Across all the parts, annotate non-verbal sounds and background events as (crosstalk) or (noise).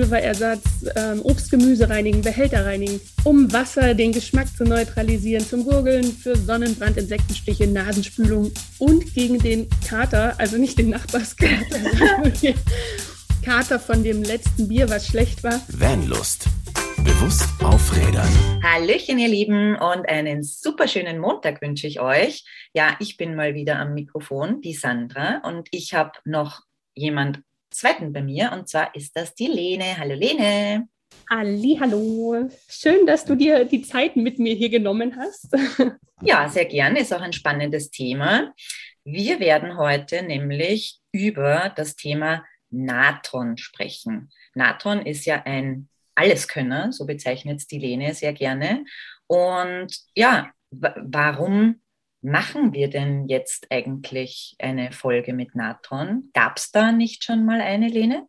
Pulverersatz, ähm, Obst, Gemüse reinigen, Behälter reinigen, um Wasser, den Geschmack zu neutralisieren, zum Gurgeln, für Sonnenbrand, Insektenstiche, Nasenspülung und gegen den Kater, also nicht den Nachbarskater, (laughs) sondern den Kater von dem letzten Bier, was schlecht war. Vanlust. Bewusst aufrädern. Hallöchen, ihr Lieben, und einen super schönen Montag wünsche ich euch. Ja, ich bin mal wieder am Mikrofon, die Sandra, und ich habe noch jemand zweiten bei mir, und zwar ist das die Lene. Hallo Lene. Ali, hallo. Schön, dass du dir die Zeit mit mir hier genommen hast. (laughs) Ja, sehr gerne. Ist auch ein spannendes Thema. Wir werden heute nämlich über das Thema Natron sprechen. Natron ist ja ein Alleskönner, so bezeichnet es die Lene sehr gerne. Und ja, warum machen wir denn jetzt eigentlich eine Folge mit Natron? Gab es da nicht schon mal eine, Lene?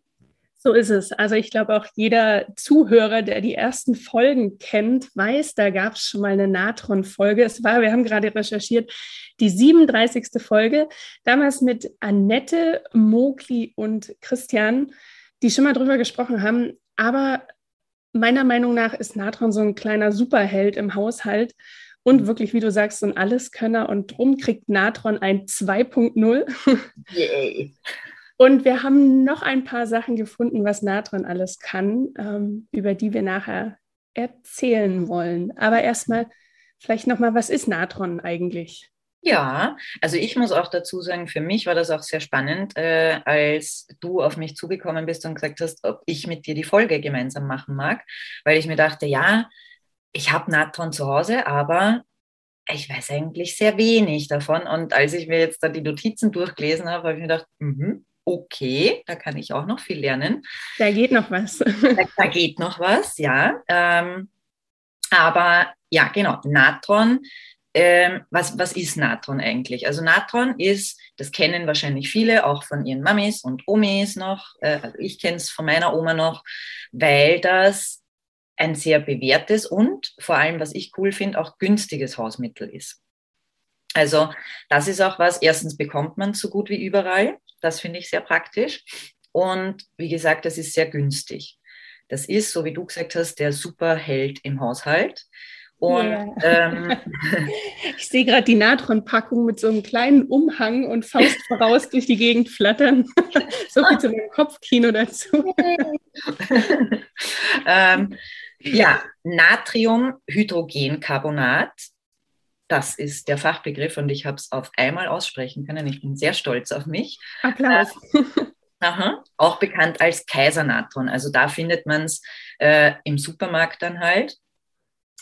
So ist es. Also ich glaube auch jeder Zuhörer, der die ersten Folgen kennt, weiß, da gab es schon mal eine Natron-Folge. Es war, wir haben gerade recherchiert, die 37. Folge, damals mit Annette, Mogli und Christian, die schon mal drüber gesprochen haben. Aber meiner Meinung nach ist Natron so ein kleiner Superheld im Haushalt und wirklich, wie du sagst, so ein Alleskönner und drum kriegt Natron ein 2.0. Yay. Und wir haben noch ein paar Sachen gefunden, was Natron alles kann, ähm, über die wir nachher erzählen wollen. Aber erstmal vielleicht nochmal, was ist Natron eigentlich? Ja, also ich muss auch dazu sagen, für mich war das auch sehr spannend, äh, als du auf mich zugekommen bist und gesagt hast, ob ich mit dir die Folge gemeinsam machen mag, weil ich mir dachte, ja, ich habe Natron zu Hause, aber ich weiß eigentlich sehr wenig davon. Und als ich mir jetzt da die Notizen durchgelesen habe, habe ich mir gedacht, mh, okay, da kann ich auch noch viel lernen. Da geht noch was. (laughs) da, da geht noch was, ja. Ähm, aber ja, genau, Natron. Ähm, was, was ist Natron eigentlich? Also Natron ist, das kennen wahrscheinlich viele, auch von ihren Mamis und Omis noch. Äh, also ich kenne es von meiner Oma noch, weil das ein sehr bewährtes und vor allem, was ich cool finde, auch günstiges Hausmittel ist. Also das ist auch was, erstens bekommt man so gut wie überall, das finde ich sehr praktisch. Und wie gesagt, das ist sehr günstig. Das ist, so wie du gesagt hast, der Superheld im Haushalt. Und yeah. ähm, (laughs) ich sehe gerade die Natron-Packung mit so einem kleinen Umhang und Faust (laughs) voraus durch die Gegend flattern. (laughs) so viel zu meinem Kopfkino dazu. ähm, ja, Natriumhydrogencarbonat. Das ist der Fachbegriff und ich habe es auf einmal aussprechen können. Ich bin sehr stolz auf mich. Applaus. Äh, aha, auch bekannt als Kaisernatron. Also da findet man es äh, im Supermarkt dann halt.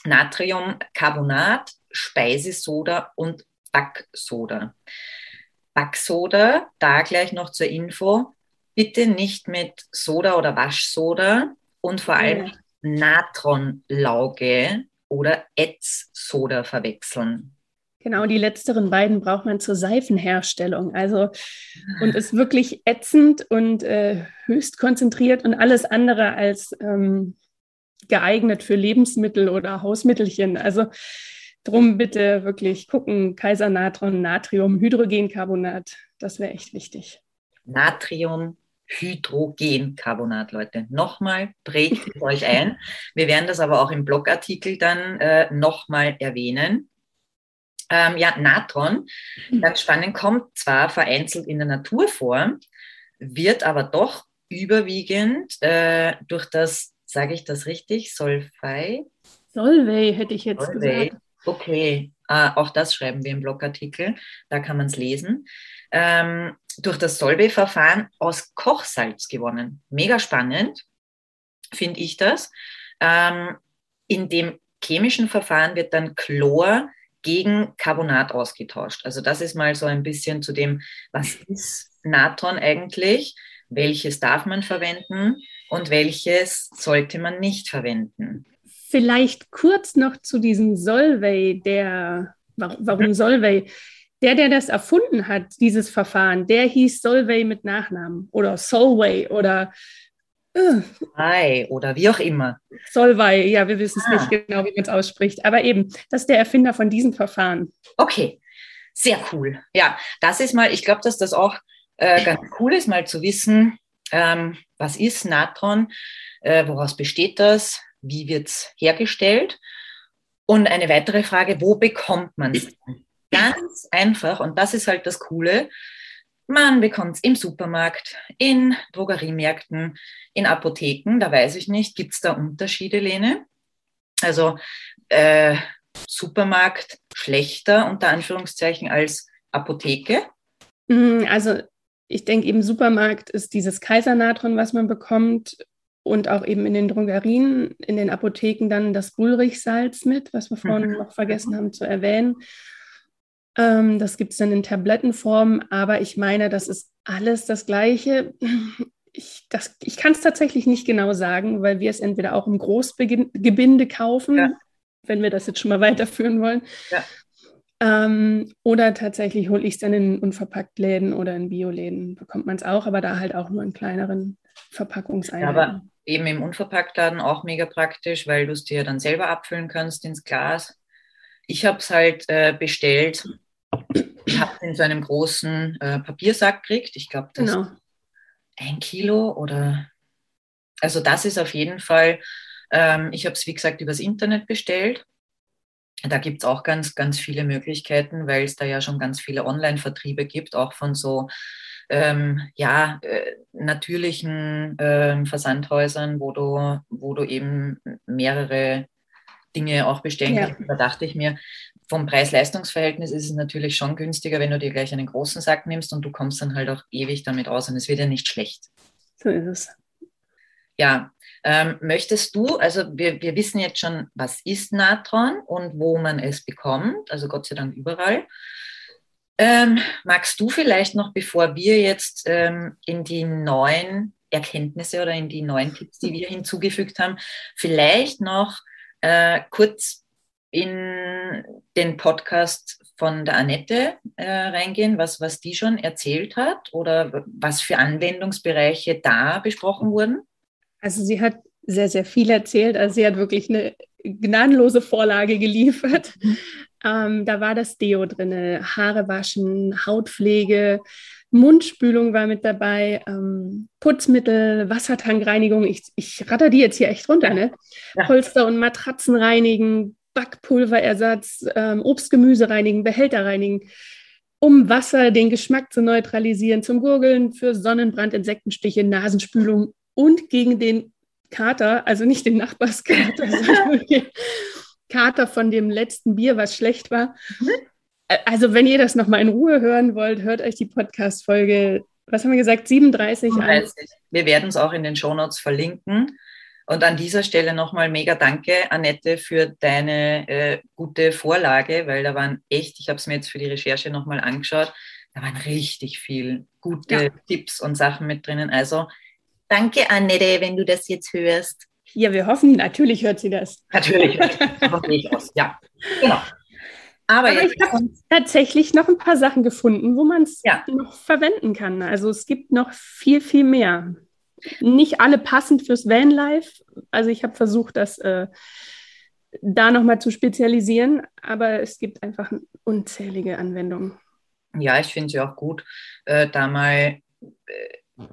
Natriumcarbonat, Speisesoda und Backsoda. Backsoda, da gleich noch zur Info, bitte nicht mit Soda oder Waschsoda und vor allem ja. Natronlauge oder Ätzsoda verwechseln. Genau, die letzteren beiden braucht man zur Seifenherstellung. Also und ist wirklich ätzend und äh, höchst konzentriert und alles andere als ähm, geeignet für Lebensmittel oder Hausmittelchen. Also drum bitte wirklich gucken, Kaisernatron, Natrium, Hydrogencarbonat, das wäre echt wichtig. Natrium, Hydrogencarbonat, Leute. Nochmal, prägt es euch ein. Wir werden das aber auch im Blogartikel dann äh, nochmal erwähnen. Ähm, ja, Natron, mhm. ganz spannend, kommt zwar vereinzelt in der Natur vor, wird aber doch überwiegend äh, durch das, sage ich das richtig, Solvay? Solvay hätte ich jetzt Solvay. gesagt. Okay, äh, auch das schreiben wir im Blogartikel, da kann man es lesen. Ähm, durch das Solvay-Verfahren aus Kochsalz gewonnen. Mega spannend, finde ich das. Ähm, in dem chemischen Verfahren wird dann Chlor gegen Carbonat ausgetauscht. Also das ist mal so ein bisschen zu dem, was ist Natron eigentlich, welches darf man verwenden und welches sollte man nicht verwenden. Vielleicht kurz noch zu diesem Solvay, der, warum Solvay? Der, der das erfunden hat, dieses Verfahren, der hieß Solvay mit Nachnamen oder Solvay oder äh, oder wie auch immer. Solvay, ja, wir wissen es ah. nicht genau, wie man es ausspricht. Aber eben, das ist der Erfinder von diesem Verfahren. Okay, sehr cool. Ja, das ist mal, ich glaube, dass das auch äh, ganz cool ist, mal zu wissen, ähm, was ist Natron, äh, woraus besteht das, wie wird es hergestellt? Und eine weitere Frage, wo bekommt man es? Ganz einfach, und das ist halt das Coole, man bekommt es im Supermarkt, in Drogeriemärkten, in Apotheken, da weiß ich nicht, gibt es da Unterschiede, Lene? Also äh, Supermarkt schlechter unter Anführungszeichen als Apotheke? Mm, also ich denke eben Supermarkt ist dieses Kaisernatron, was man bekommt und auch eben in den Drogerien, in den Apotheken dann das Bullrichsalz mit, was wir vorhin mhm. noch vergessen haben zu erwähnen. Ähm, das gibt es dann in Tablettenform, aber ich meine, das ist alles das Gleiche. Ich, ich kann es tatsächlich nicht genau sagen, weil wir es entweder auch im Großgebinde kaufen, ja. wenn wir das jetzt schon mal weiterführen wollen. Ja. Ähm, oder tatsächlich hole ich es dann in Unverpacktläden oder in Bioläden, bekommt man es auch, aber da halt auch nur in kleineren Verpackungseinheiten. Aber eben im Unverpacktladen auch mega praktisch, weil du es dir dann selber abfüllen kannst ins Glas. Ich habe es halt äh, bestellt, ich habe in so einem großen äh, Papiersack gekriegt. Ich glaube, das genau. ein Kilo oder also das ist auf jeden Fall, ähm, ich habe es wie gesagt übers Internet bestellt. Da gibt es auch ganz, ganz viele Möglichkeiten, weil es da ja schon ganz viele Online-Vertriebe gibt, auch von so ähm, ja, äh, natürlichen äh, Versandhäusern, wo du, wo du eben mehrere Dinge auch bestellen ja. kannst. Da dachte ich mir, vom Preis-Leistungs-Verhältnis ist es natürlich schon günstiger, wenn du dir gleich einen großen Sack nimmst und du kommst dann halt auch ewig damit aus und es wird ja nicht schlecht. So ist es. Ja, ähm, möchtest du, also wir, wir wissen jetzt schon, was ist Natron und wo man es bekommt, also Gott sei Dank überall. Ähm, magst du vielleicht noch, bevor wir jetzt ähm, in die neuen Erkenntnisse oder in die neuen Tipps, die wir hinzugefügt haben, vielleicht noch äh, kurz in den Podcast von der Annette äh, reingehen, was, was die schon erzählt hat oder was für Anwendungsbereiche da besprochen wurden? Also sie hat sehr, sehr viel erzählt. Also sie hat wirklich eine gnadenlose Vorlage geliefert. Mhm. Ähm, da war das Deo drin, Haare waschen, Hautpflege, Mundspülung war mit dabei, ähm, Putzmittel, Wassertankreinigung. Ich, ich ratter die jetzt hier echt runter, ne? Ja. Polster und Matratzen reinigen, Backpulverersatz, ähm, Obstgemüse reinigen, Behälter reinigen, um Wasser, den Geschmack zu neutralisieren, zum Gurgeln, für Sonnenbrand, Insektenstiche, Nasenspülung und gegen den Kater, also nicht den Nachbarskater, (laughs) sondern den Kater von dem letzten Bier, was schlecht war. Mhm. Also, wenn ihr das nochmal in Ruhe hören wollt, hört euch die Podcast-Folge, was haben wir gesagt, 37, 37. an. Wir werden es auch in den Shownotes verlinken. Und an dieser Stelle nochmal mega danke, Annette, für deine äh, gute Vorlage, weil da waren echt, ich habe es mir jetzt für die Recherche nochmal angeschaut, da waren richtig viel gute ja. Tipps und Sachen mit drinnen. Also danke, Annette, wenn du das jetzt hörst. Ja, wir hoffen, natürlich hört sie das. Natürlich, gehe ich aus, ja. Genau. Aber, Aber ich habe tatsächlich noch ein paar Sachen gefunden, wo man es ja. noch verwenden kann. Also es gibt noch viel, viel mehr. Nicht alle passend fürs Vanlife. Also ich habe versucht, das äh, da nochmal zu spezialisieren, aber es gibt einfach unzählige Anwendungen. Ja, ich finde sie auch gut, äh, da mal äh,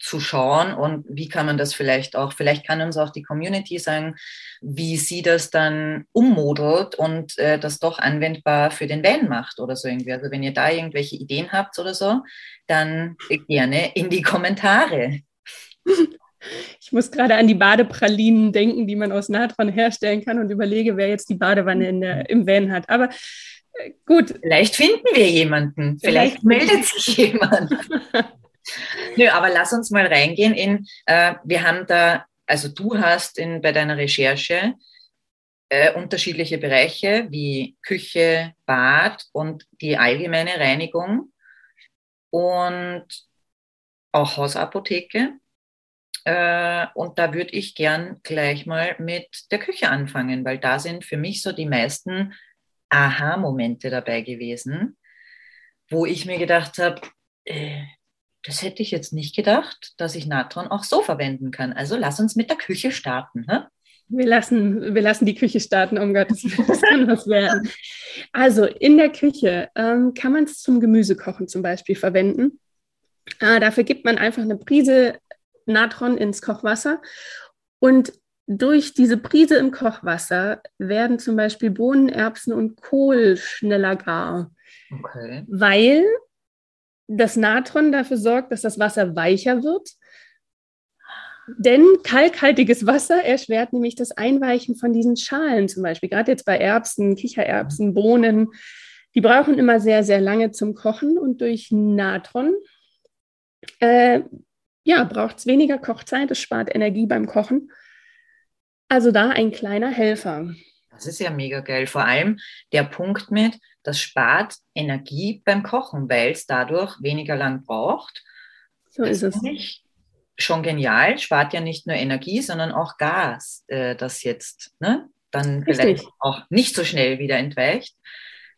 zu schauen und wie kann man das vielleicht auch, vielleicht kann uns auch die Community sagen, wie sie das dann ummodelt und äh, das doch anwendbar für den Van macht oder so irgendwie. Also wenn ihr da irgendwelche Ideen habt oder so, dann gerne in die Kommentare. Ich muss gerade an die Badepralinen denken, die man aus Natron herstellen kann und überlege, wer jetzt die Badewanne in der, im Van hat. Aber äh, gut. Vielleicht finden wir jemanden. Vielleicht, Vielleicht meldet sich jemand. (laughs) Nö, aber lass uns mal reingehen in, äh, wir haben da, also du hast in, bei deiner Recherche äh, unterschiedliche Bereiche wie Küche, Bad und die allgemeine Reinigung und auch Hausapotheke. Äh, und da würde ich gern gleich mal mit der Küche anfangen, weil da sind für mich so die meisten Aha-Momente dabei gewesen, wo ich mir gedacht habe, äh, das hätte ich jetzt nicht gedacht, dass ich Natron auch so verwenden kann. Also lass uns mit der Küche starten. Hä? Wir lassen, wir lassen die Küche starten, um Gottes Willen, das kann was werden. Also in der Küche ähm, kann man es zum Gemüsekochen zum Beispiel verwenden. Äh, dafür gibt man einfach eine Prise Natron ins Kochwasser und durch diese Prise im Kochwasser werden zum Beispiel Bohnen, Erbsen und Kohl schneller gar. Okay. Weil das Natron dafür sorgt, dass das Wasser weicher wird. Denn kalkhaltiges Wasser erschwert nämlich das Einweichen von diesen Schalen zum Beispiel. Gerade jetzt bei Erbsen, Kichererbsen, Bohnen. Die brauchen immer sehr, sehr lange zum Kochen und durch Natron äh, ja, braucht es weniger Kochzeit. Es spart Energie beim Kochen. Also da ein kleiner Helfer. Das ist ja mega geil. Vor allem der Punkt mit, das spart Energie beim Kochen, weil es dadurch weniger lang braucht. So das ist es. Schon genial, spart ja nicht nur Energie, sondern auch Gas, äh, das jetzt ne, dann Richtig. vielleicht auch nicht so schnell wieder entweicht.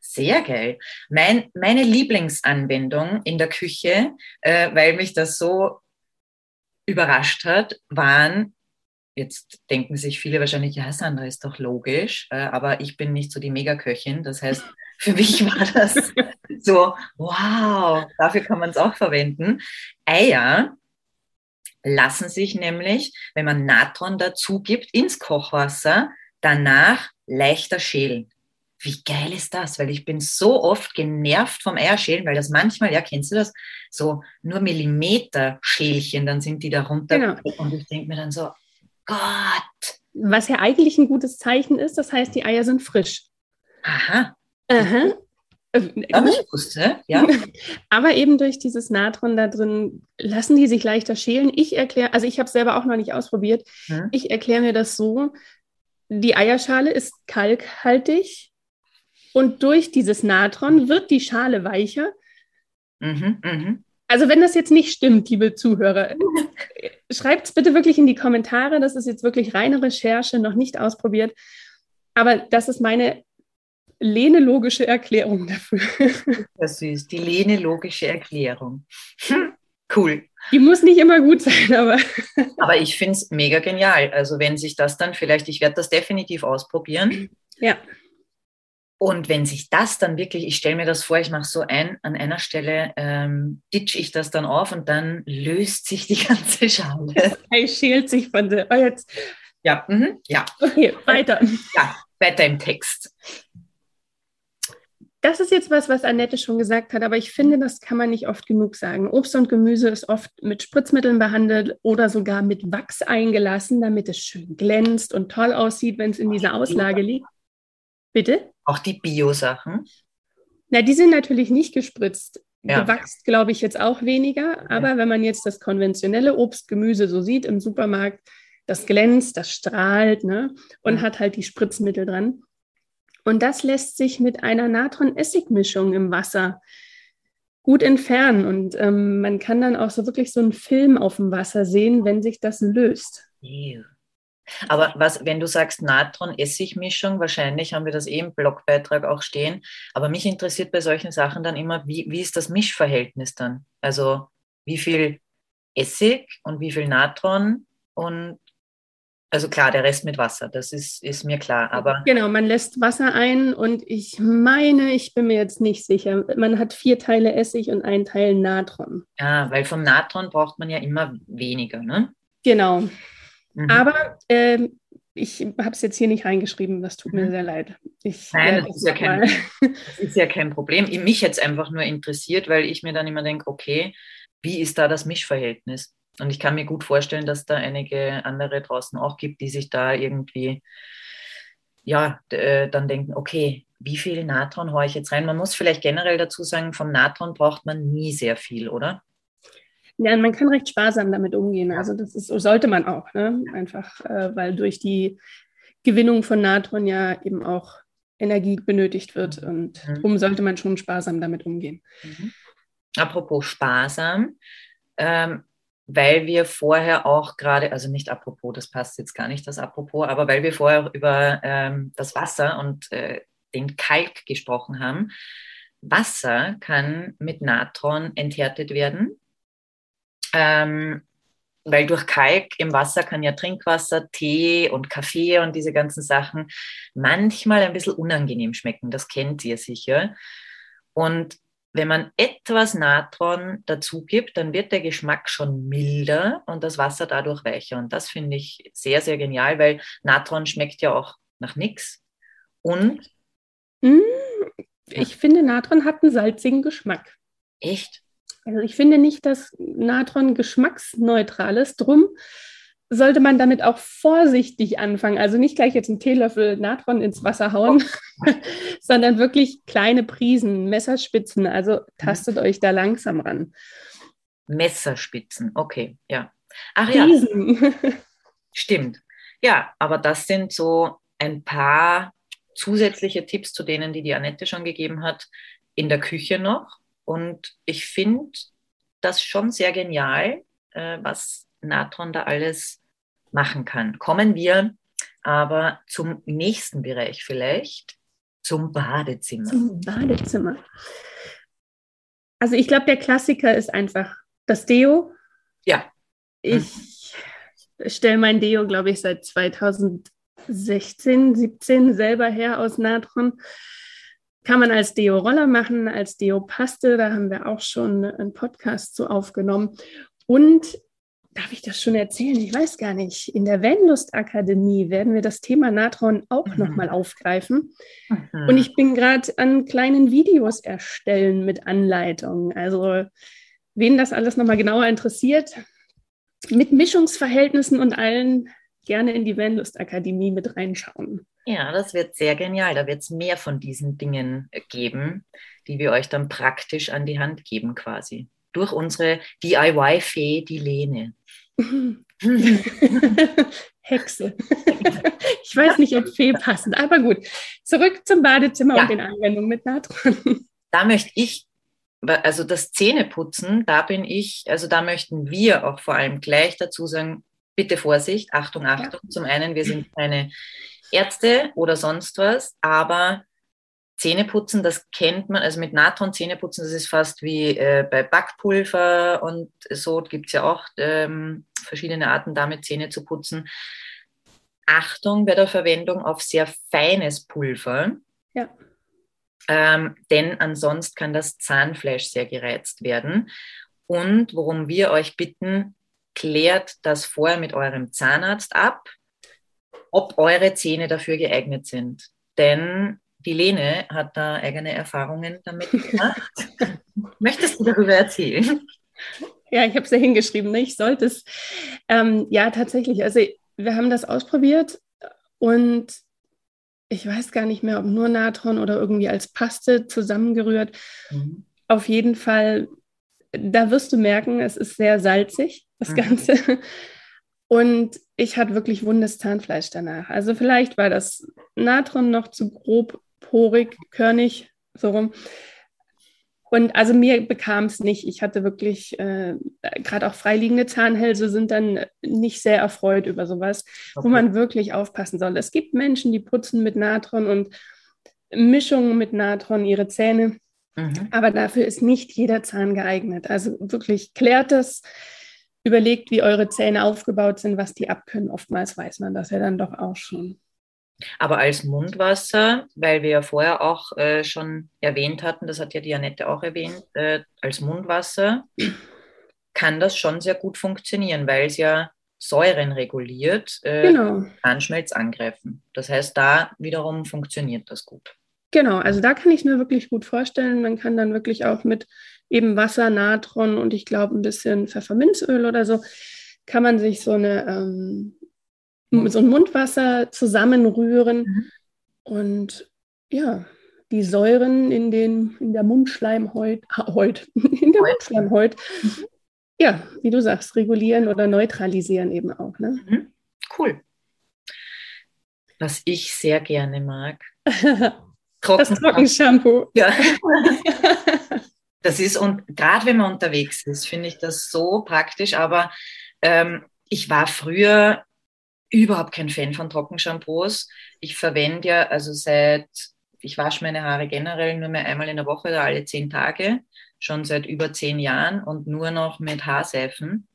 Sehr geil. Mein, meine Lieblingsanwendung in der Küche, äh, weil mich das so überrascht hat, waren Jetzt denken sich viele wahrscheinlich, ja, Sandra ist doch logisch, äh, aber ich bin nicht so die Megaköchin. Das heißt, für mich war das (laughs) so, wow, dafür kann man es auch verwenden. Eier lassen sich nämlich, wenn man Natron dazu gibt, ins Kochwasser, danach leichter schälen. Wie geil ist das? Weil ich bin so oft genervt vom Eierschälen, weil das manchmal, ja, kennst du das? So nur Millimeter Schälchen, dann sind die da runter. Genau. Und ich denke mir dann so, Gott. Was ja eigentlich ein gutes Zeichen ist, das heißt, die Eier sind frisch. Aha. Aha. Aber ich wusste, ja. (laughs) Aber eben durch dieses Natron da drin lassen die sich leichter schälen. Ich erkläre, also ich habe es selber auch noch nicht ausprobiert. Hm. Ich erkläre mir das so: Die Eierschale ist kalkhaltig und durch dieses Natron wird die Schale weicher. Mhm, mh. Also wenn das jetzt nicht stimmt, liebe Zuhörer, (laughs) schreibt es bitte wirklich in die Kommentare. Das ist jetzt wirklich reine Recherche, noch nicht ausprobiert. Aber das ist meine lenelogische Erklärung dafür. (laughs) Das ist die lenelogische Erklärung. Hm, cool. Die muss nicht immer gut sein, aber. (laughs) Aber ich finde es mega genial. Also wenn sich das dann vielleicht, ich werde das definitiv ausprobieren. Ja. Und wenn sich das dann wirklich, ich stelle mir das vor, ich mache so ein, an einer Stelle ähm, ditch ich das dann auf und dann löst sich die (laughs) ganze Schale. Es schält sich von der. Oh jetzt. Ja, mhm, ja. Okay, weiter. Ja, weiter im Text. Das ist jetzt was, was Annette schon gesagt hat, aber ich finde, das kann man nicht oft genug sagen. Obst und Gemüse ist oft mit Spritzmitteln behandelt oder sogar mit Wachs eingelassen, damit es schön glänzt und toll aussieht, wenn es in dieser Auslage liegt. Bitte? Auch die Bio-Sachen? Na, die sind natürlich nicht gespritzt. Ja. Gewachst, glaube ich, jetzt auch weniger. Aber ja. wenn man jetzt das konventionelle Obst, Gemüse so sieht im Supermarkt, das glänzt, das strahlt ne? und ja. hat halt die Spritzmittel dran. Und das lässt sich mit einer Natron-Essig-Mischung im Wasser gut entfernen. Und ähm, man kann dann auch so wirklich so einen Film auf dem Wasser sehen, wenn sich das löst. Ew. Aber was, wenn du sagst Natron-Essig-Mischung, wahrscheinlich haben wir das eh im Blogbeitrag auch stehen. Aber mich interessiert bei solchen Sachen dann immer, wie, wie ist das Mischverhältnis dann? Also wie viel Essig und wie viel Natron und also klar, der Rest mit Wasser, das ist, ist mir klar. Aber genau, man lässt Wasser ein und ich meine, ich bin mir jetzt nicht sicher, man hat vier Teile Essig und ein Teil Natron. Ja, weil vom Natron braucht man ja immer weniger, ne? Genau. Mhm. Aber ähm, ich habe es jetzt hier nicht reingeschrieben, das tut mir mhm. sehr leid. Ich, Nein, das ist, ja kein, (laughs) das ist ja kein Problem. Mich jetzt einfach nur interessiert, weil ich mir dann immer denke, okay, wie ist da das Mischverhältnis? Und ich kann mir gut vorstellen, dass da einige andere draußen auch gibt, die sich da irgendwie, ja, äh, dann denken, okay, wie viel Natron haue ich jetzt rein? Man muss vielleicht generell dazu sagen, vom Natron braucht man nie sehr viel, oder? Ja, man kann recht sparsam damit umgehen. Also das ist, sollte man auch, ne? einfach, äh, weil durch die Gewinnung von Natron ja eben auch Energie benötigt wird und mhm. darum sollte man schon sparsam damit umgehen. Mhm. Apropos sparsam, ähm, weil wir vorher auch gerade, also nicht apropos, das passt jetzt gar nicht, das apropos, aber weil wir vorher über ähm, das Wasser und äh, den Kalk gesprochen haben. Wasser kann mit Natron enthärtet werden ähm, weil durch Kalk im Wasser kann ja Trinkwasser, Tee und Kaffee und diese ganzen Sachen manchmal ein bisschen unangenehm schmecken. Das kennt ihr sicher. Und wenn man etwas Natron dazu gibt, dann wird der Geschmack schon milder und das Wasser dadurch weicher. Und das finde ich sehr, sehr genial, weil Natron schmeckt ja auch nach nichts. Und mm, ich finde, Natron hat einen salzigen Geschmack. Echt? Also ich finde nicht, dass Natron geschmacksneutral ist. Drum sollte man damit auch vorsichtig anfangen. Also nicht gleich jetzt einen Teelöffel Natron ins Wasser hauen, (laughs) sondern wirklich kleine Prisen, Messerspitzen. Also tastet mhm. euch da langsam ran. Messerspitzen, okay, ja. Ach Prisen. ja. (laughs) Stimmt. Ja, aber das sind so ein paar zusätzliche Tipps zu denen, die die Annette schon gegeben hat, in der Küche noch. Und ich finde das schon sehr genial, äh, was Natron da alles machen kann. Kommen wir aber zum nächsten Bereich vielleicht, zum Badezimmer. Zum Badezimmer. Also ich glaube, der Klassiker ist einfach das Deo. Ja. Ich hm. stelle mein Deo, glaube ich, seit 2016, 17 selber her aus Natron. Kann man als Deo-Roller machen, als Deo-Paste. Da haben wir auch schon einen Podcast zu aufgenommen. Und darf ich das schon erzählen? Ich weiß gar nicht. In der Vanlust Akademie werden wir das Thema Natron auch mhm. nochmal aufgreifen. Mhm. Und ich bin gerade an kleinen Videos erstellen mit Anleitungen. Also, wen das alles nochmal genauer interessiert, mit Mischungsverhältnissen und allen gerne in die Vanlust Akademie mit reinschauen. Ja, das wird sehr genial. Da wird es mehr von diesen Dingen geben, die wir euch dann praktisch an die Hand geben quasi. Durch unsere DIY-Fee, die Lene. (laughs) Hexe. (laughs) Ich weiß nicht, ob Fee passend, aber gut. Zurück zum Badezimmer ja. und den Anwendungen mit Natron. Da möchte ich, also das Zähneputzen, da bin ich, also da möchten wir auch vor allem gleich dazu sagen, bitte Vorsicht, Achtung, Achtung. Ja. Zum einen, wir sind keine Ärzte oder sonst was, aber Zähneputzen, das kennt man, also mit Natron Zähneputzen, das ist fast wie äh, bei Backpulver und so gibt es ja auch ähm, verschiedene Arten, damit Zähne zu putzen. Achtung bei der Verwendung auf sehr feines Pulver. Ja. Ähm, denn ansonsten kann das Zahnfleisch sehr gereizt werden. Und worum wir euch bitten, klärt das vorher mit eurem Zahnarzt ab, ob eure Zähne dafür geeignet sind. Denn die Lene hat da eigene Erfahrungen damit gemacht. (laughs) Möchtest du darüber erzählen? Ja, ich habe es ja hingeschrieben. Ne? Ich sollte es. Ähm, ja, tatsächlich. Also wir haben das ausprobiert und ich weiß gar nicht mehr, ob nur Natron oder irgendwie als Paste zusammengerührt. Mhm. Auf jeden Fall, da wirst du merken, es ist sehr salzig, das mhm. Ganze. Und ich hatte wirklich wundes Zahnfleisch danach. Also vielleicht war das Natron noch zu grob porig, körnig, so rum. Und also mir bekam es nicht. Ich hatte wirklich, äh, gerade auch freiliegende Zahnhälse sind dann nicht sehr erfreut über sowas, okay. wo man wirklich aufpassen soll. Es gibt Menschen, die putzen mit Natron und Mischungen mit Natron ihre Zähne. Mhm. Aber dafür ist nicht jeder Zahn geeignet. Also wirklich klärt es, überlegt, wie eure Zähne aufgebaut sind, was die abkönnen. Oftmals weiß man das ja dann doch auch schon. Aber als Mundwasser, weil wir ja vorher auch äh, schon erwähnt hatten, das hat ja die Annette auch erwähnt, äh, als Mundwasser kann das schon sehr gut funktionieren, weil es ja Säuren reguliert, äh, genau. Zahnschmelz angreifen. Das heißt, da wiederum funktioniert das gut. Genau, also da kann ich es mir wirklich gut vorstellen. Man kann dann wirklich auch mit eben Wasser, Natron und ich glaube ein bisschen Pfefferminzöl oder so, kann man sich so eine ähm, so ein Mundwasser zusammenrühren mhm. und ja, die Säuren in, den, in der Mundschleimhaut, (laughs) Haut, in der Mundschleimhaut, ja, wie du sagst, regulieren oder neutralisieren eben auch. Ne? Mhm. Cool. Was ich sehr gerne mag. (laughs) Trocken das Trockenshampoo. Ja. (laughs) Das ist, und gerade wenn man unterwegs ist, finde ich das so praktisch. Aber ähm, ich war früher überhaupt kein Fan von Trockenshampoos. Ich verwende ja, also seit, ich wasche meine Haare generell nur mehr einmal in der Woche oder alle zehn Tage, schon seit über zehn Jahren und nur noch mit Haarseifen.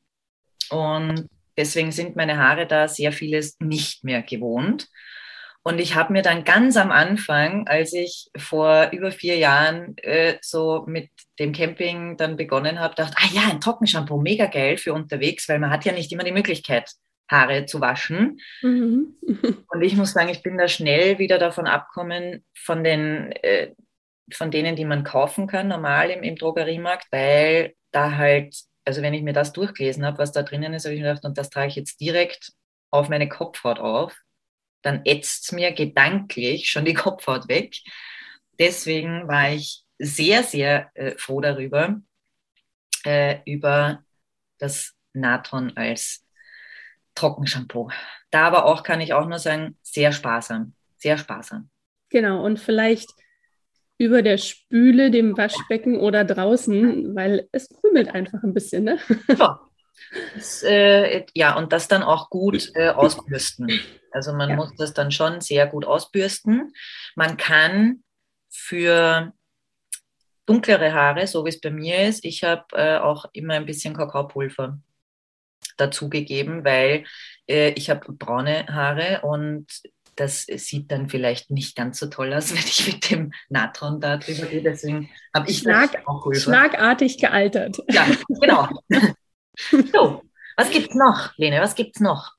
Und deswegen sind meine Haare da sehr vieles nicht mehr gewohnt. Und ich habe mir dann ganz am Anfang, als ich vor über vier Jahren äh, so mit dem Camping dann begonnen habe, gedacht, ah ja, ein Trockenshampoo, mega geil für unterwegs, weil man hat ja nicht immer die Möglichkeit, Haare zu waschen. Mhm. (laughs) Und ich muss sagen, ich bin da schnell wieder davon abkommen, von den, äh, von denen, die man kaufen kann, normal im, im Drogeriemarkt, weil da halt, also wenn ich mir das durchgelesen habe, was da drinnen ist, habe ich mir gedacht, und das trage ich jetzt direkt auf meine Kopfhaut auf, dann ätzt es mir gedanklich schon die (laughs) Kopfhaut weg. Deswegen war ich sehr, sehr äh, froh darüber, äh, über das Natron als Trockenshampoo. Da aber auch kann ich auch nur sagen, sehr sparsam, sehr sparsam. Genau, und vielleicht über der Spüle, dem Waschbecken oder draußen, weil es krümelt einfach ein bisschen, ne? Ja. Das, äh, ja, und das dann auch gut äh, ausbürsten. Also man ja. muss das dann schon sehr gut ausbürsten. Man kann für dunklere Haare, so wie es bei mir ist, ich habe äh, auch immer ein bisschen Kakaopulver dazugegeben, weil äh, ich habe braune Haare und das sieht dann vielleicht nicht ganz so toll aus, (laughs) wenn ich mit dem Natron da drüber gehe. Deswegen habe ich Schlag, auch Pulver. Schlagartig gealtert. Ja, genau. (laughs) so, was gibt's noch, Lene? Was gibt's noch?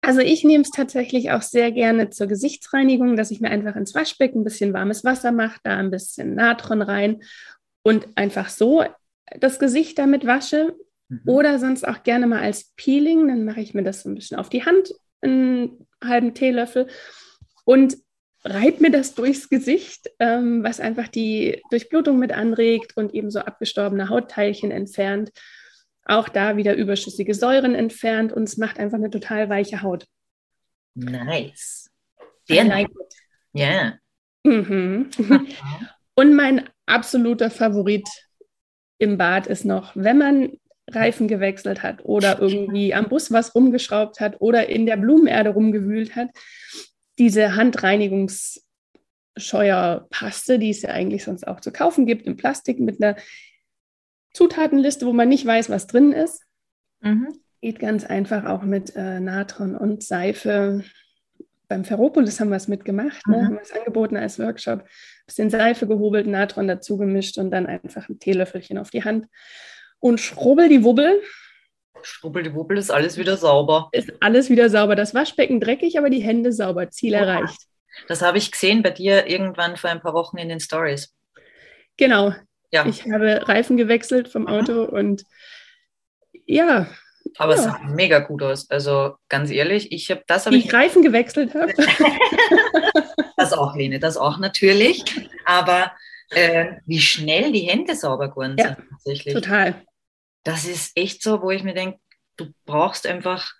Also ich nehme es tatsächlich auch sehr gerne zur Gesichtsreinigung, dass ich mir einfach ins Waschbecken ein bisschen warmes Wasser mache, da ein bisschen Natron rein und einfach so das Gesicht damit wasche. Mhm. Oder sonst auch gerne mal als Peeling. Dann mache ich mir das so ein bisschen auf die Hand, einen halben Teelöffel und reibe mir das durchs Gesicht, ähm, was einfach die Durchblutung mit anregt und eben so abgestorbene Hautteilchen entfernt. Auch da wieder überschüssige Säuren entfernt und es macht einfach eine total weiche Haut. Nice. Sehr nice. Ja. Mhm. Und mein absoluter Favorit im Bad ist noch, wenn man Reifen gewechselt hat oder irgendwie am Bus was rumgeschraubt hat oder in der Blumenerde rumgewühlt hat, diese Handreinigungsscheuerpaste, die es ja eigentlich sonst auch zu kaufen gibt, in Plastik mit einer Zutatenliste, wo man nicht weiß, was drin ist. Mhm. Geht ganz einfach auch mit äh, Natron und Seife. Beim Ferropolis haben wir es mitgemacht, ne? mhm. haben wir es angeboten als Workshop. Bisschen Seife gehobelt, Natron dazu gemischt und dann einfach ein Teelöffelchen auf die Hand. Und schrubbel die Wubbel. Schrubbel die Wubbel ist alles wieder sauber. Ist alles wieder sauber. Das Waschbecken dreckig, aber die Hände sauber. Ziel erreicht. Das habe ich gesehen bei dir irgendwann vor ein paar Wochen in den Stories. Genau, ja. Ich habe Reifen gewechselt vom Auto und ja. Aber ja. es sah mega gut aus. Also ganz ehrlich, ich habe das. Hab ich, ich Reifen gewechselt habe. (laughs) das auch, Lene, das auch natürlich. Aber äh, wie schnell die Hände sauber geworden ja, sind tatsächlich. Total. Das ist echt so, wo ich mir denke, du brauchst einfach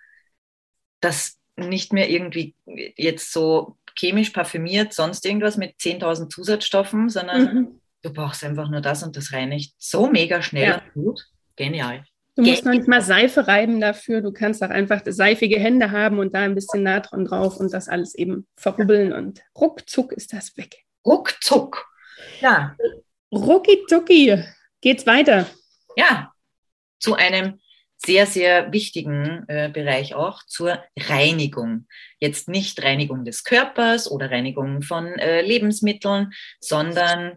das nicht mehr irgendwie jetzt so chemisch parfümiert, sonst irgendwas mit 10.000 Zusatzstoffen, sondern mhm du brauchst einfach nur das und das reinigt so mega schnell ja. und gut. Genial. Du musst noch nicht mal Seife reiben dafür. Du kannst auch einfach seifige Hände haben und da ein bisschen Natron drauf und das alles eben verrubbeln und ruckzuck ist das weg. Ruckzuck. Ja. Rucki zucki. Geht's weiter. Ja. Zu einem sehr, sehr wichtigen äh, Bereich auch zur Reinigung. Jetzt nicht Reinigung des Körpers oder Reinigung von äh, Lebensmitteln, sondern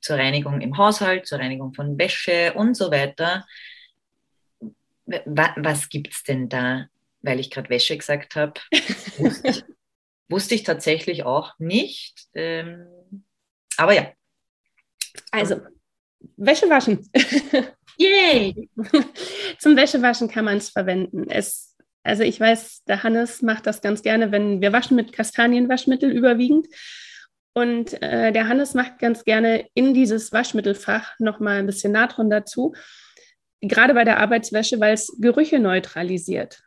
zur Reinigung im Haushalt, zur Reinigung von Wäsche und so weiter. Was gibt es denn da? Weil ich gerade Wäsche gesagt habe, wusste, ich, (laughs) wusste ich tatsächlich auch nicht. Ähm, aber ja. Also, Wäsche waschen. (laughs) Yay! (laughs) Zum Wäschewaschen kann man es verwenden. Es, also ich weiß, der Hannes macht das ganz gerne, wenn wir waschen mit Kastanienwaschmittel überwiegend. Und äh, der Hannes macht ganz gerne in dieses Waschmittelfach nochmal ein bisschen Natron dazu, gerade bei der Arbeitswäsche, weil es Gerüche neutralisiert.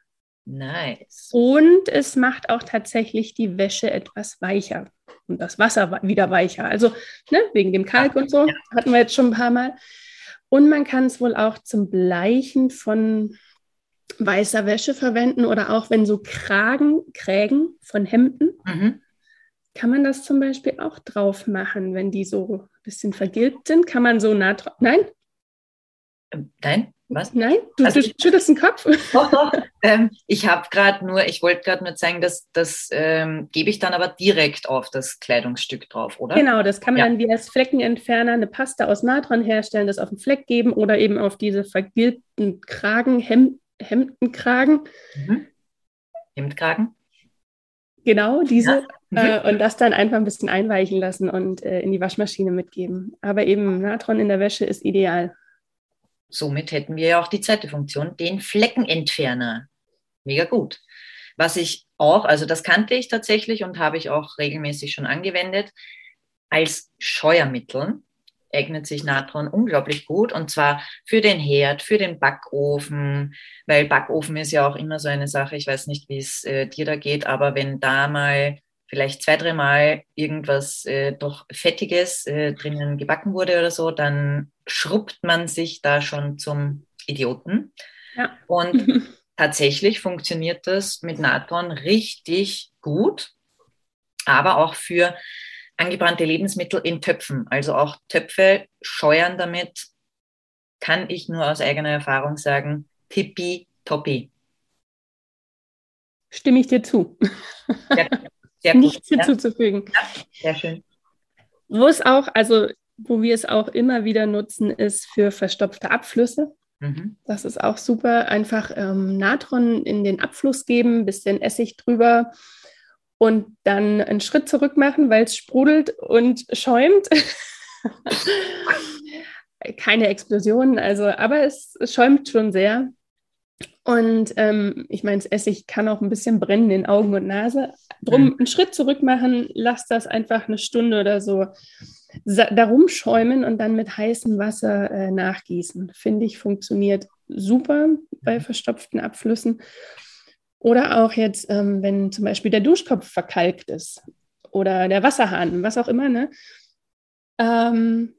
Nice. Und es macht auch tatsächlich die Wäsche etwas weicher und das Wasser wieder weicher. Also ne, wegen dem Kalk und so hatten wir jetzt schon ein paar Mal. Und man kann es wohl auch zum Bleichen von weißer Wäsche verwenden oder auch wenn so Kragen, Krägen von Hemden mhm. Kann man das zum Beispiel auch drauf machen, wenn die so ein bisschen vergilbt sind? Kann man so nah drauf? Nein? Ähm, nein? Was? Nein, du, also, du schüttelst den Kopf. (laughs) Doch, doch. Ähm, ich habe gerade nur, ich wollte gerade nur zeigen, dass das ähm, gebe ich dann aber direkt auf das Kleidungsstück drauf, oder? Genau, das kann man ja. dann wie als Fleckenentferner eine Paste aus Natron herstellen, das auf den Fleck geben oder eben auf diese vergilbten Kragen, Hem Hemdenkragen. Mhm. Hemdkragen? Genau, diese. Ja. Äh, und das dann einfach ein bisschen einweichen lassen und äh, in die Waschmaschine mitgeben. Aber eben Natron in der Wäsche ist ideal. Somit hätten wir ja auch die zweite Funktion, den Fleckenentferner. Mega gut. Was ich auch, also das kannte ich tatsächlich und habe ich auch regelmäßig schon angewendet, als Scheuermittel eignet sich Natron unglaublich gut und zwar für den Herd, für den Backofen, weil Backofen ist ja auch immer so eine Sache, ich weiß nicht, wie es äh, dir da geht, aber wenn da mal vielleicht zwei, dreimal irgendwas äh, doch Fettiges äh, drinnen gebacken wurde oder so, dann schrubbt man sich da schon zum Idioten. Ja. Und (laughs) tatsächlich funktioniert das mit Natron richtig gut, aber auch für angebrannte Lebensmittel in Töpfen. Also auch Töpfe scheuern damit, kann ich nur aus eigener Erfahrung sagen, tippi toppi. Stimme ich dir zu. Ja, (laughs) sehr Nichts gut, hinzuzufügen. Ja, sehr schön. Wo es auch, also wo wir es auch immer wieder nutzen, ist für verstopfte Abflüsse. Mhm. Das ist auch super. Einfach ähm, Natron in den Abfluss geben, bisschen Essig drüber und dann einen Schritt zurück machen, weil es sprudelt und schäumt. (laughs) Keine Explosionen, also, aber es, es schäumt schon sehr. Und ähm, ich meine, das Essig kann auch ein bisschen brennen in Augen und Nase. Drum mhm. einen Schritt zurück machen, lass das einfach eine Stunde oder so darum schäumen und dann mit heißem Wasser äh, nachgießen. Finde ich, funktioniert super bei mhm. verstopften Abflüssen. Oder auch jetzt, ähm, wenn zum Beispiel der Duschkopf verkalkt ist oder der Wasserhahn, was auch immer, ne? Ähm,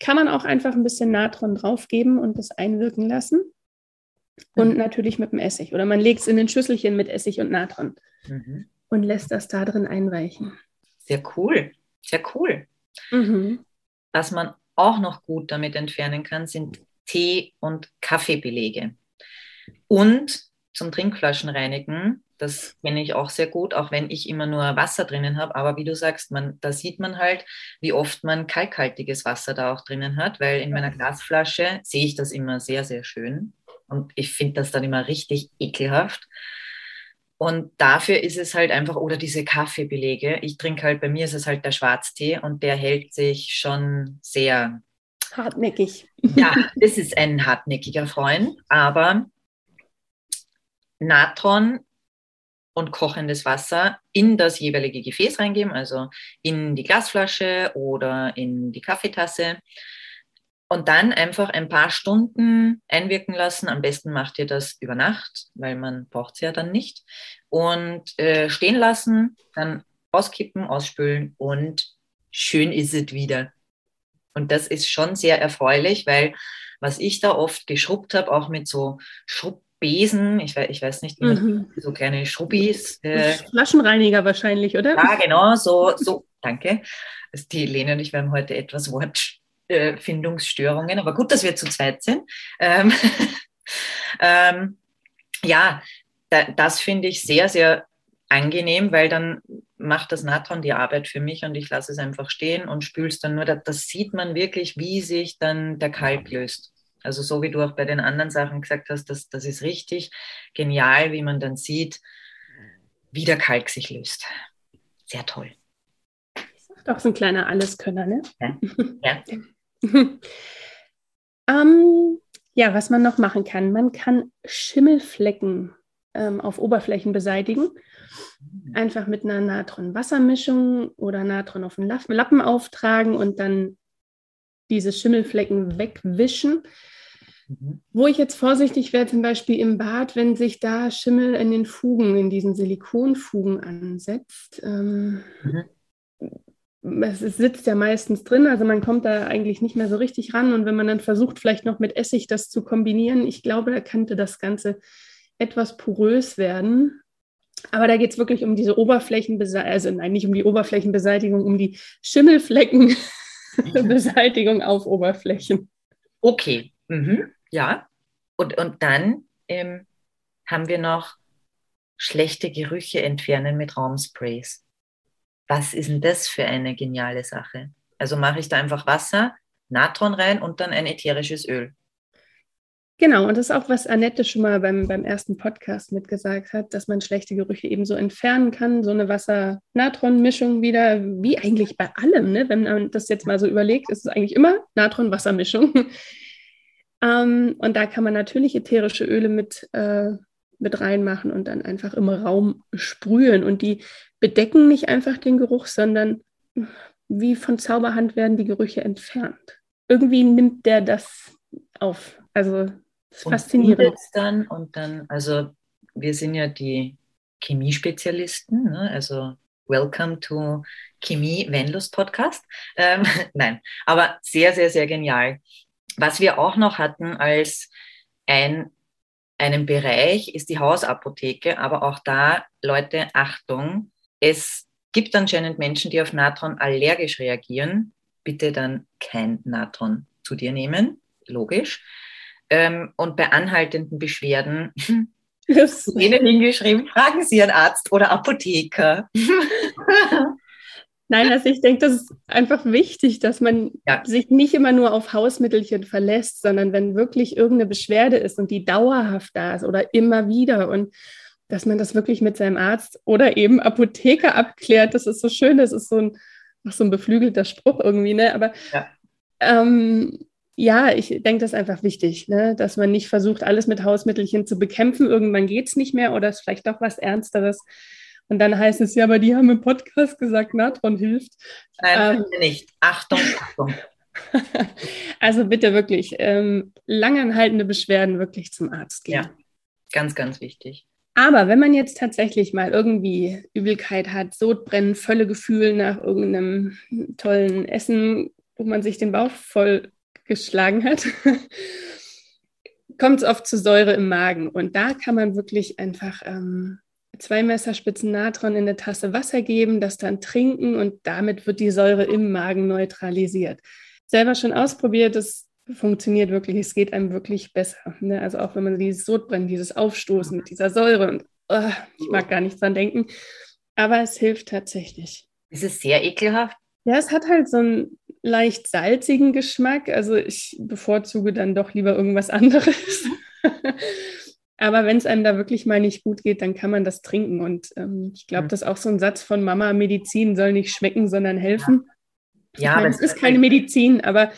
kann man auch einfach ein bisschen Natron draufgeben und das einwirken lassen. Und mhm. natürlich mit dem Essig. Oder man legt es in ein Schüsselchen mit Essig und Natron mhm. und lässt das da drin einweichen. Sehr cool, sehr cool. Mhm. Was man auch noch gut damit entfernen kann, sind Tee- und Kaffeebelege. Und zum Trinkflaschen reinigen. Das kenne ich auch sehr gut, auch wenn ich immer nur Wasser drinnen habe. Aber wie du sagst, man, da sieht man halt, wie oft man kalkhaltiges Wasser da auch drinnen hat, weil in meiner Glasflasche sehe ich das immer sehr, sehr schön. Und ich finde das dann immer richtig ekelhaft. Und dafür ist es halt einfach, oder diese Kaffeebelege. Ich trinke halt, bei mir ist es halt der Schwarztee und der hält sich schon sehr hartnäckig. Ja, das ist ein hartnäckiger Freund, aber Natron und kochendes Wasser in das jeweilige Gefäß reingeben, also in die Glasflasche oder in die Kaffeetasse. Und dann einfach ein paar Stunden einwirken lassen. Am besten macht ihr das über Nacht, weil man braucht es ja dann nicht. Und äh, stehen lassen, dann auskippen, ausspülen und schön ist es wieder. Und das ist schon sehr erfreulich, weil was ich da oft geschrubbt habe, auch mit so Schrubb Besen, ich weiß, ich weiß nicht, mhm. so kleine Schubbis. Äh, Flaschenreiniger wahrscheinlich, oder? Ja, genau, so, so, danke. Also die Lene und ich haben heute etwas Wortfindungsstörungen, aber gut, dass wir zu zweit sind. Ähm, (laughs) ähm, ja, da, das finde ich sehr, sehr angenehm, weil dann macht das Natron die Arbeit für mich und ich lasse es einfach stehen und spüle es dann nur. Das, das sieht man wirklich, wie sich dann der Kalk löst. Also so wie du auch bei den anderen Sachen gesagt hast, das, das ist richtig genial, wie man dann sieht, wie der Kalk sich löst. Sehr toll. Ist auch so ein kleiner Alleskönner, ne? Ja. (laughs) ja. (laughs) ähm, ja, was man noch machen kann, man kann Schimmelflecken ähm, auf Oberflächen beseitigen. Einfach mit einer Natron-Wassermischung oder Natron auf den Lappen auftragen und dann diese Schimmelflecken wegwischen. Mhm. Wo ich jetzt vorsichtig wäre, zum Beispiel im Bad, wenn sich da Schimmel in den Fugen, in diesen Silikonfugen ansetzt. Ähm, mhm. Es sitzt ja meistens drin, also man kommt da eigentlich nicht mehr so richtig ran. Und wenn man dann versucht, vielleicht noch mit Essig das zu kombinieren, ich glaube, da könnte das Ganze etwas porös werden. Aber da geht es wirklich um diese Oberflächenbeseitigung, also nein, nicht um die Oberflächenbeseitigung, um die Schimmelfleckenbeseitigung auf Oberflächen. Okay, Mhm. Ja. Und, und dann ähm, haben wir noch schlechte Gerüche entfernen mit Raumsprays. Was ist denn das für eine geniale Sache? Also mache ich da einfach Wasser, Natron rein und dann ein ätherisches Öl. Genau, und das ist auch, was Annette schon mal beim, beim ersten Podcast mitgesagt hat, dass man schlechte Gerüche eben so entfernen kann. So eine Wasser-Natron-Mischung wieder, wie eigentlich bei allem, ne? wenn man das jetzt mal so überlegt, ist es eigentlich immer Natron-Wasser-Mischung. (laughs) ähm, und da kann man natürlich ätherische Öle mit, äh, mit reinmachen und dann einfach im Raum sprühen. Und die bedecken nicht einfach den Geruch, sondern wie von Zauberhand werden die Gerüche entfernt. Irgendwie nimmt der das auf. Also das ist faszinierend. Dann und dann, also wir sind ja die Chemiespezialisten, ne? also Welcome to Chemie Wenlust Podcast. Ähm, (laughs) nein, aber sehr, sehr, sehr genial. Was wir auch noch hatten als ein, einen Bereich ist die Hausapotheke, aber auch da, Leute, Achtung, es gibt anscheinend Menschen, die auf Natron allergisch reagieren. Bitte dann kein Natron zu dir nehmen, logisch. Ähm, und bei anhaltenden Beschwerden yes. denen hingeschrieben, fragen Sie Ihren Arzt oder Apotheker. (laughs) Nein, also ich denke, das ist einfach wichtig, dass man ja. sich nicht immer nur auf Hausmittelchen verlässt, sondern wenn wirklich irgendeine Beschwerde ist und die dauerhaft da ist oder immer wieder und dass man das wirklich mit seinem Arzt oder eben Apotheker abklärt, das ist so schön, das ist so ein, so ein beflügelter Spruch irgendwie, ne? Aber ja. ähm, ja, ich denke, das ist einfach wichtig, ne? dass man nicht versucht, alles mit Hausmittelchen zu bekämpfen. Irgendwann geht es nicht mehr oder ist vielleicht doch was Ernsteres. Und dann heißt es ja, aber die haben im Podcast gesagt, Natron hilft. Nein, ähm, nicht. Achtung, Achtung. (laughs) also bitte wirklich ähm, langanhaltende Beschwerden wirklich zum Arzt gehen. Ja, ganz, ganz wichtig. Aber wenn man jetzt tatsächlich mal irgendwie Übelkeit hat, Sodbrennen, Völlegefühl nach irgendeinem tollen Essen, wo man sich den Bauch voll geschlagen hat, (laughs) kommt es oft zu Säure im Magen. Und da kann man wirklich einfach ähm, zwei Messerspitzen Natron in eine Tasse Wasser geben, das dann trinken und damit wird die Säure im Magen neutralisiert. Selber schon ausprobiert, es funktioniert wirklich, es geht einem wirklich besser. Ne? Also auch wenn man dieses Sodbrennen, dieses Aufstoßen mit dieser Säure und oh, ich mag gar nicht dran denken, aber es hilft tatsächlich. Ist es sehr ekelhaft? Ja, es hat halt so einen leicht salzigen Geschmack. Also ich bevorzuge dann doch lieber irgendwas anderes. (laughs) Aber wenn es einem da wirklich mal nicht gut geht, dann kann man das trinken. Und ähm, ich glaube, mhm. das ist auch so ein Satz von Mama, Medizin soll nicht schmecken, sondern helfen. Ja, ja es ist keine Medizin, aber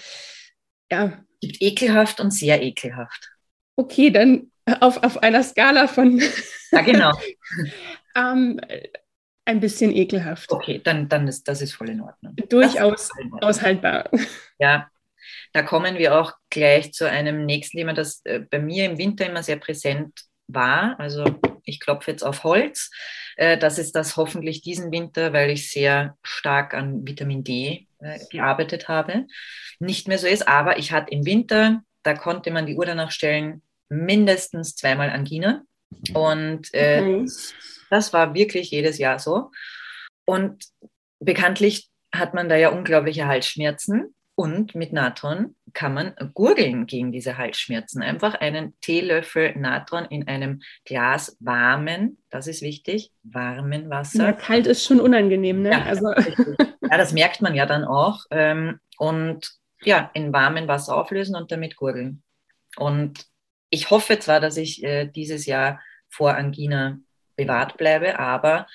ja. Es gibt ekelhaft und sehr ekelhaft. Okay, dann auf, auf einer Skala von. (laughs) ja, genau. (laughs) ähm, ein bisschen ekelhaft. Okay, dann, dann ist das ist voll in Ordnung. Durchaus in Ordnung. aushaltbar. (laughs) Ja, da kommen wir auch gleich zu einem nächsten Thema, das äh, bei mir im Winter immer sehr präsent war. Also ich klopfe jetzt auf Holz. Äh, das ist das hoffentlich diesen Winter, weil ich sehr stark an Vitamin D äh, gearbeitet habe, nicht mehr so ist. Aber ich hatte im Winter, da konnte man die Uhr danach stellen, mindestens zweimal Angina. Und äh, okay. Das war wirklich jedes Jahr so. Und bekanntlich hat man da ja unglaubliche Halsschmerzen. Und mit Natron kann man gurgeln gegen diese Halsschmerzen. Einfach einen Teelöffel Natron in einem Glas warmen, das ist wichtig, warmen Wasser. Ja, kalt ist schon unangenehm, ne? Ja, also. ja das merkt man ja dann auch. Ähm, und ja, in warmem Wasser auflösen und damit gurgeln. Und ich hoffe zwar, dass ich äh, dieses Jahr vor Angina bewahrt bleibe. Aber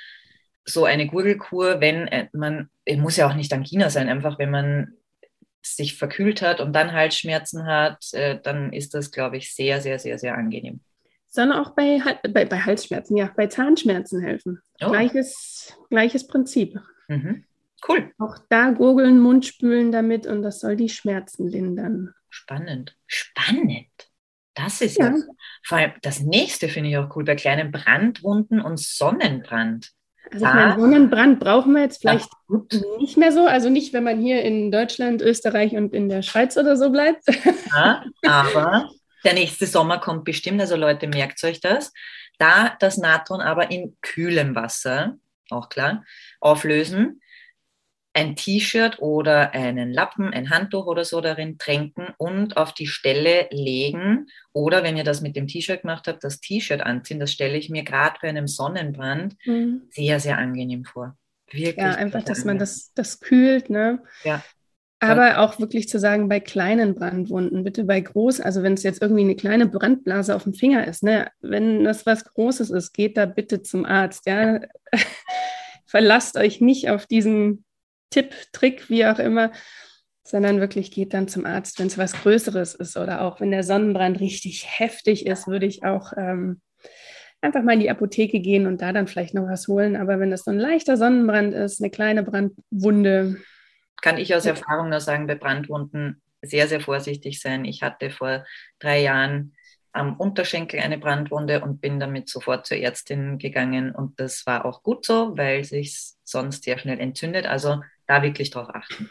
so eine Gurgelkur, wenn äh, man, es muss ja auch nicht Angina sein, einfach wenn man sich verkühlt hat und dann Halsschmerzen hat, äh, dann ist das, glaube ich, sehr, sehr, sehr, sehr angenehm. Sondern auch bei, bei, bei Halsschmerzen, ja, bei Zahnschmerzen helfen. Oh. Gleiches, gleiches Prinzip. Mhm. Cool. Auch da gurgeln, Mund spülen damit und das soll die Schmerzen lindern. Spannend. Spannend. Das ist ja. ja. Vor allem das nächste finde ich auch cool bei kleinen Brandwunden und Sonnenbrand. Also ich meine, Sonnenbrand brauchen wir jetzt vielleicht nicht mehr so. Also nicht, wenn man hier in Deutschland, Österreich und in der Schweiz oder so bleibt. Ja, aber der nächste Sommer kommt bestimmt. Also Leute, merkt euch das. Da das Natron aber in kühlem Wasser, auch klar, auflösen. Ein T-Shirt oder einen Lappen, ein Handtuch oder so darin tränken und auf die Stelle legen. Oder wenn ihr das mit dem T-Shirt gemacht habt, das T-Shirt anziehen. Das stelle ich mir gerade bei einem Sonnenbrand mhm. sehr, sehr angenehm vor. Wirklich. Ja, einfach, dass man das, das kühlt. Ne? Ja. Aber auch wirklich zu sagen, bei kleinen Brandwunden, bitte bei großen, also wenn es jetzt irgendwie eine kleine Brandblase auf dem Finger ist, ne, wenn das was Großes ist, geht da bitte zum Arzt. Ja? (laughs) Verlasst euch nicht auf diesen Tipp, Trick, wie auch immer, sondern wirklich geht dann zum Arzt, wenn es was Größeres ist oder auch wenn der Sonnenbrand richtig heftig ist, würde ich auch ähm, einfach mal in die Apotheke gehen und da dann vielleicht noch was holen. Aber wenn das so ein leichter Sonnenbrand ist, eine kleine Brandwunde. Kann ich aus Erfahrung nur sagen, bei Brandwunden sehr, sehr vorsichtig sein. Ich hatte vor drei Jahren am Unterschenkel eine Brandwunde und bin damit sofort zur Ärztin gegangen. Und das war auch gut so, weil sich sonst sehr schnell entzündet. Also da wirklich drauf achten.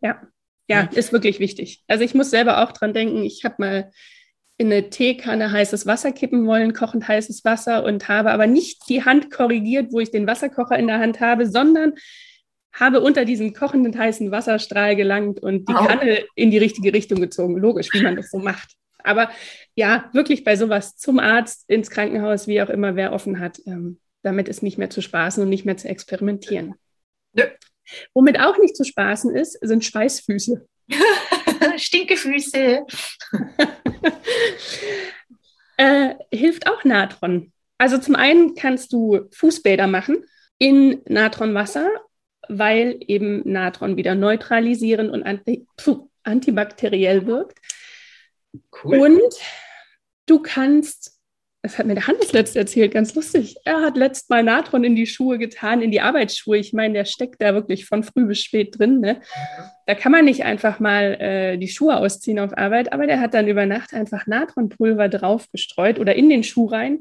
Ja, ja, ist wirklich wichtig. Also ich muss selber auch dran denken, ich habe mal in eine Teekanne heißes Wasser kippen wollen, kochend heißes Wasser und habe aber nicht die Hand korrigiert, wo ich den Wasserkocher in der Hand habe, sondern habe unter diesen kochenden heißen Wasserstrahl gelangt und die oh. Kanne in die richtige Richtung gezogen. Logisch, wie man das so macht. Aber ja, wirklich bei sowas zum Arzt, ins Krankenhaus, wie auch immer, wer offen hat, ähm, damit ist nicht mehr zu spaßen und nicht mehr zu experimentieren. Ja. Womit auch nicht zu spaßen ist, sind Schweißfüße. (laughs) Stinkefüße. (laughs) äh, hilft auch Natron. Also zum einen kannst du Fußbäder machen in Natronwasser, weil eben Natron wieder neutralisierend und anti pfuh, antibakteriell wirkt. Cool. Und du kannst das hat mir der Hannes letzt erzählt, ganz lustig. Er hat letzt mal Natron in die Schuhe getan, in die Arbeitsschuhe. Ich meine, der steckt da wirklich von früh bis spät drin. Ne? Da kann man nicht einfach mal äh, die Schuhe ausziehen auf Arbeit, aber der hat dann über Nacht einfach Natronpulver drauf gestreut oder in den Schuh rein,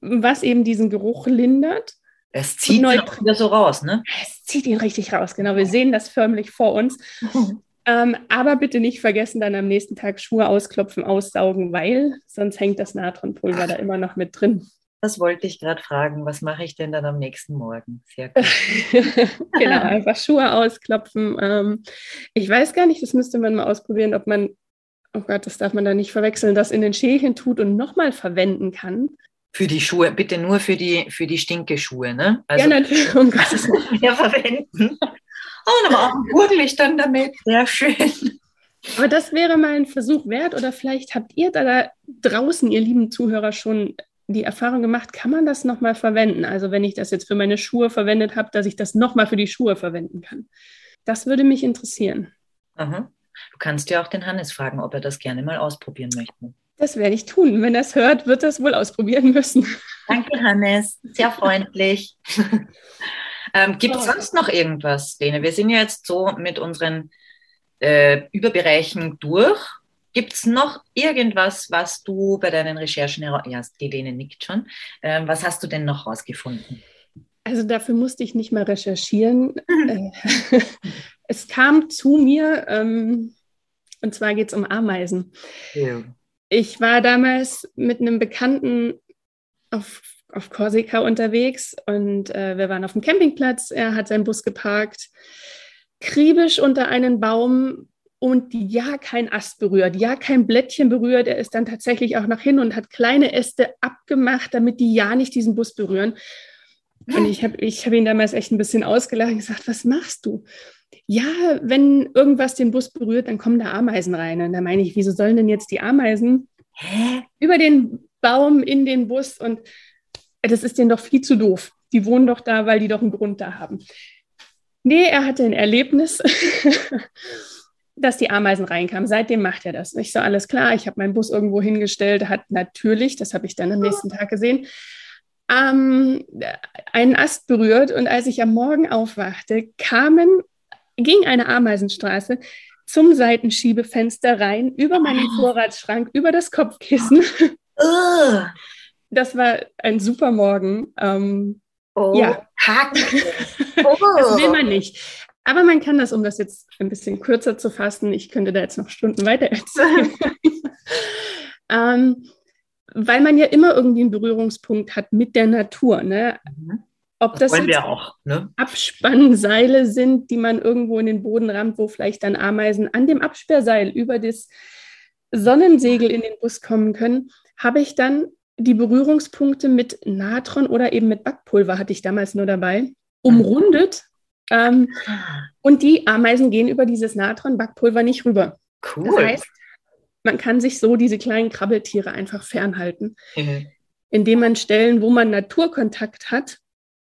was eben diesen Geruch lindert. Es zieht ihn wieder so raus, ne? Es zieht ihn richtig raus, genau. Wir sehen das förmlich vor uns. (laughs) Ähm, aber bitte nicht vergessen, dann am nächsten Tag Schuhe ausklopfen, aussaugen, weil sonst hängt das Natronpulver da immer noch mit drin. Das wollte ich gerade fragen. Was mache ich denn dann am nächsten Morgen? Sehr gut. (laughs) genau, (laughs) einfach Schuhe ausklopfen. Ähm, ich weiß gar nicht, das müsste man mal ausprobieren, ob man, oh Gott, das darf man da nicht verwechseln, das in den Schälchen tut und nochmal verwenden kann. Für die Schuhe, bitte nur für die, für die Stinkeschuhe, ne? Also, ja, natürlich. Um (laughs) Gottes Willen. verwenden. Oh, nochmal gurgel ich dann damit. Sehr schön. Aber das wäre mal ein Versuch wert. Oder vielleicht habt ihr da, draußen, ihr lieben Zuhörer, schon die Erfahrung gemacht, kann man das nochmal verwenden? Also wenn ich das jetzt für meine Schuhe verwendet habe, dass ich das nochmal für die Schuhe verwenden kann. Das würde mich interessieren. Aha. Du kannst ja auch den Hannes fragen, ob er das gerne mal ausprobieren möchte. Das werde ich tun. Wenn er es hört, wird er es wohl ausprobieren müssen. Danke, Hannes. Sehr freundlich. (laughs) Ähm, Gibt es sonst noch irgendwas, Lene? Wir sind ja jetzt so mit unseren äh, Überbereichen durch. Gibt es noch irgendwas, was du bei deinen Recherchen, ja, die Lene nickt schon, ähm, was hast du denn noch rausgefunden? Also dafür musste ich nicht mal recherchieren. Mhm. (laughs) es kam zu mir, ähm, und zwar geht es um Ameisen. Ja. Ich war damals mit einem Bekannten auf auf Korsika unterwegs und äh, wir waren auf dem Campingplatz. Er hat seinen Bus geparkt, kriebisch unter einen Baum und ja kein Ast berührt, ja kein Blättchen berührt. Er ist dann tatsächlich auch nach hin und hat kleine Äste abgemacht, damit die ja nicht diesen Bus berühren. Und ich habe ich hab ihn damals echt ein bisschen ausgelacht und gesagt, was machst du? Ja, wenn irgendwas den Bus berührt, dann kommen da Ameisen rein. Und da meine ich, wieso sollen denn jetzt die Ameisen Hä? über den Baum in den Bus? Und das ist denen doch viel zu doof. Die wohnen doch da, weil die doch einen Grund da haben. Nee, er hatte ein Erlebnis, (laughs) dass die Ameisen reinkamen. Seitdem macht er das. Ich so, alles klar, ich habe meinen Bus irgendwo hingestellt, hat natürlich, das habe ich dann am nächsten Tag gesehen, ähm, einen Ast berührt. Und als ich am Morgen aufwachte, kamen, ging eine Ameisenstraße zum Seitenschiebefenster rein, über meinen ah. Vorratsschrank, über das Kopfkissen das war ein super Morgen. Ähm, oh, ja. Hack. (laughs) Oh. das will man nicht. Aber man kann das, um das jetzt ein bisschen kürzer zu fassen, ich könnte da jetzt noch Stunden weiter erzählen, (laughs) ähm, weil man ja immer irgendwie einen Berührungspunkt hat mit der Natur. Ne? Mhm. Ob das, das jetzt auch. Ne? Abspannseile sind, die man irgendwo in den Boden rammt, wo vielleicht dann Ameisen an dem Absperrseil über das Sonnensegel in den Bus kommen können, habe ich dann die Berührungspunkte mit Natron oder eben mit Backpulver, hatte ich damals nur dabei, umrundet. Ähm, und die Ameisen gehen über dieses Natron-Backpulver nicht rüber. Cool. Das heißt, man kann sich so diese kleinen Krabbeltiere einfach fernhalten, Mhm. indem man Stellen, wo man Naturkontakt hat,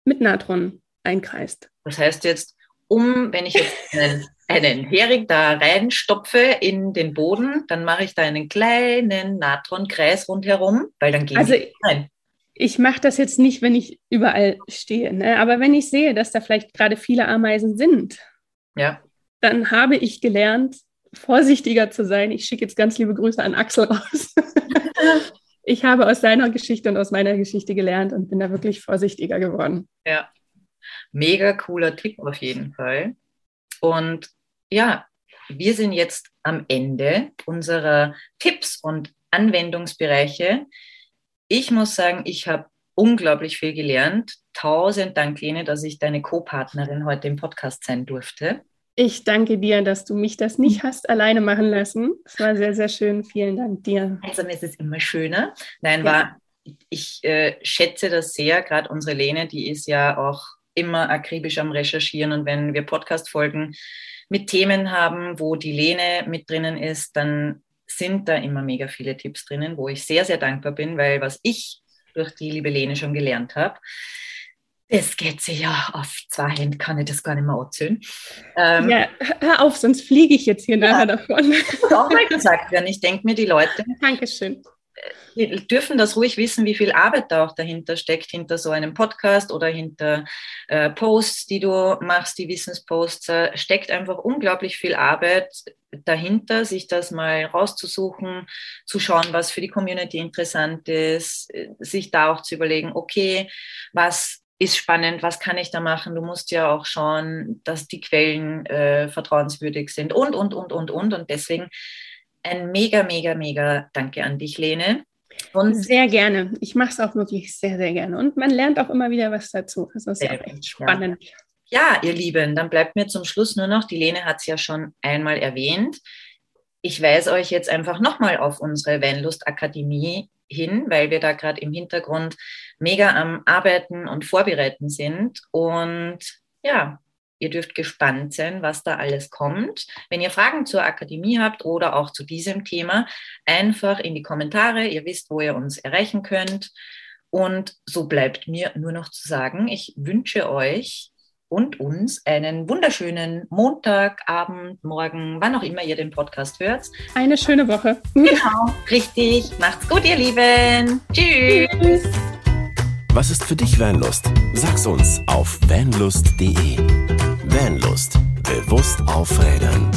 mit Natron einkreist. Das heißt jetzt, um, wenn ich jetzt einen, einen Hering da reinstopfe in den Boden, dann mache ich da einen kleinen Natronkreis rundherum, weil dann gehen Also die rein. ich mache das jetzt nicht, wenn ich überall stehe, ne? aber wenn ich sehe, dass da vielleicht gerade viele Ameisen sind, Ja. dann habe ich gelernt, vorsichtiger zu sein. Ich schicke jetzt ganz liebe Grüße an Axel raus. (laughs) ich habe aus seiner Geschichte und aus meiner Geschichte gelernt und bin da wirklich vorsichtiger geworden. Ja. Mega cooler Tipp auf jeden Fall. Und ja, wir sind jetzt am Ende unserer Tipps und Anwendungsbereiche. Ich muss sagen, ich habe unglaublich viel gelernt. Tausend Dank, Lene, dass ich deine Co-Partnerin heute im Podcast sein durfte. Ich danke dir, dass du mich das nicht hast alleine machen lassen. Es war sehr, sehr schön. Vielen Dank dir. Also es ist immer schöner. Nein, Ja. war, ich äh, schätze das sehr. Gerade unsere Lene, die ist ja auch immer akribisch am Recherchieren. Und wenn wir Podcast-Folgen mit Themen haben, wo die Lene mit drinnen ist, dann sind da immer mega viele Tipps drinnen, wo ich sehr, sehr dankbar bin, weil was ich durch die liebe Lene schon gelernt habe, das geht sich ja auf zwei Hände, kann ich das gar nicht mehr erzählen. Ähm, Ja, hör auf, sonst fliege ich jetzt hier nachher davon. auch mal gesagt werden. Ich denke mir, die Leute, Dankeschön. Die dürfen das ruhig wissen, wie viel Arbeit da auch dahinter steckt, hinter so einem Podcast oder hinter äh, Posts, die du machst, die Wissensposts, äh, steckt einfach unglaublich viel Arbeit dahinter, sich das mal rauszusuchen, zu schauen, was für die Community interessant ist, äh, sich da auch zu überlegen, okay, was ist spannend, was kann ich da machen? Du musst ja auch schauen, dass die Quellen äh, vertrauenswürdig sind und, und, und, und, und. Und deswegen ein mega, mega, mega Danke an dich, Lene. Und Sehr gerne. Ich mache es auch wirklich sehr, sehr gerne. Und man lernt auch immer wieder was dazu. Es ist Sehr auch gut, echt spannend. ja, ihr Lieben, dann bleibt mir zum Schluss nur noch, die Lene hat es ja schon einmal erwähnt. Ich weise euch jetzt einfach nochmal auf unsere Vanlust Akademie hin, weil wir da gerade im Hintergrund mega am Arbeiten und Vorbereiten sind. Und ja, ihr dürft gespannt sein, was da alles kommt. Wenn ihr Fragen zur Akademie habt oder auch zu diesem Thema, einfach in die Kommentare. Ihr wisst, wo ihr uns erreichen könnt. Und so bleibt mir nur noch zu sagen, ich wünsche euch und uns einen wunderschönen Montag, Abend, Morgen, wann auch immer ihr den Podcast hört. Eine schöne Woche. Genau, richtig. Macht's gut, ihr Lieben. Tschüss. Tschüss. Was ist für dich Vanlust? Sag's uns auf vanlust.de. Vanlust. Bewusst aufrädern.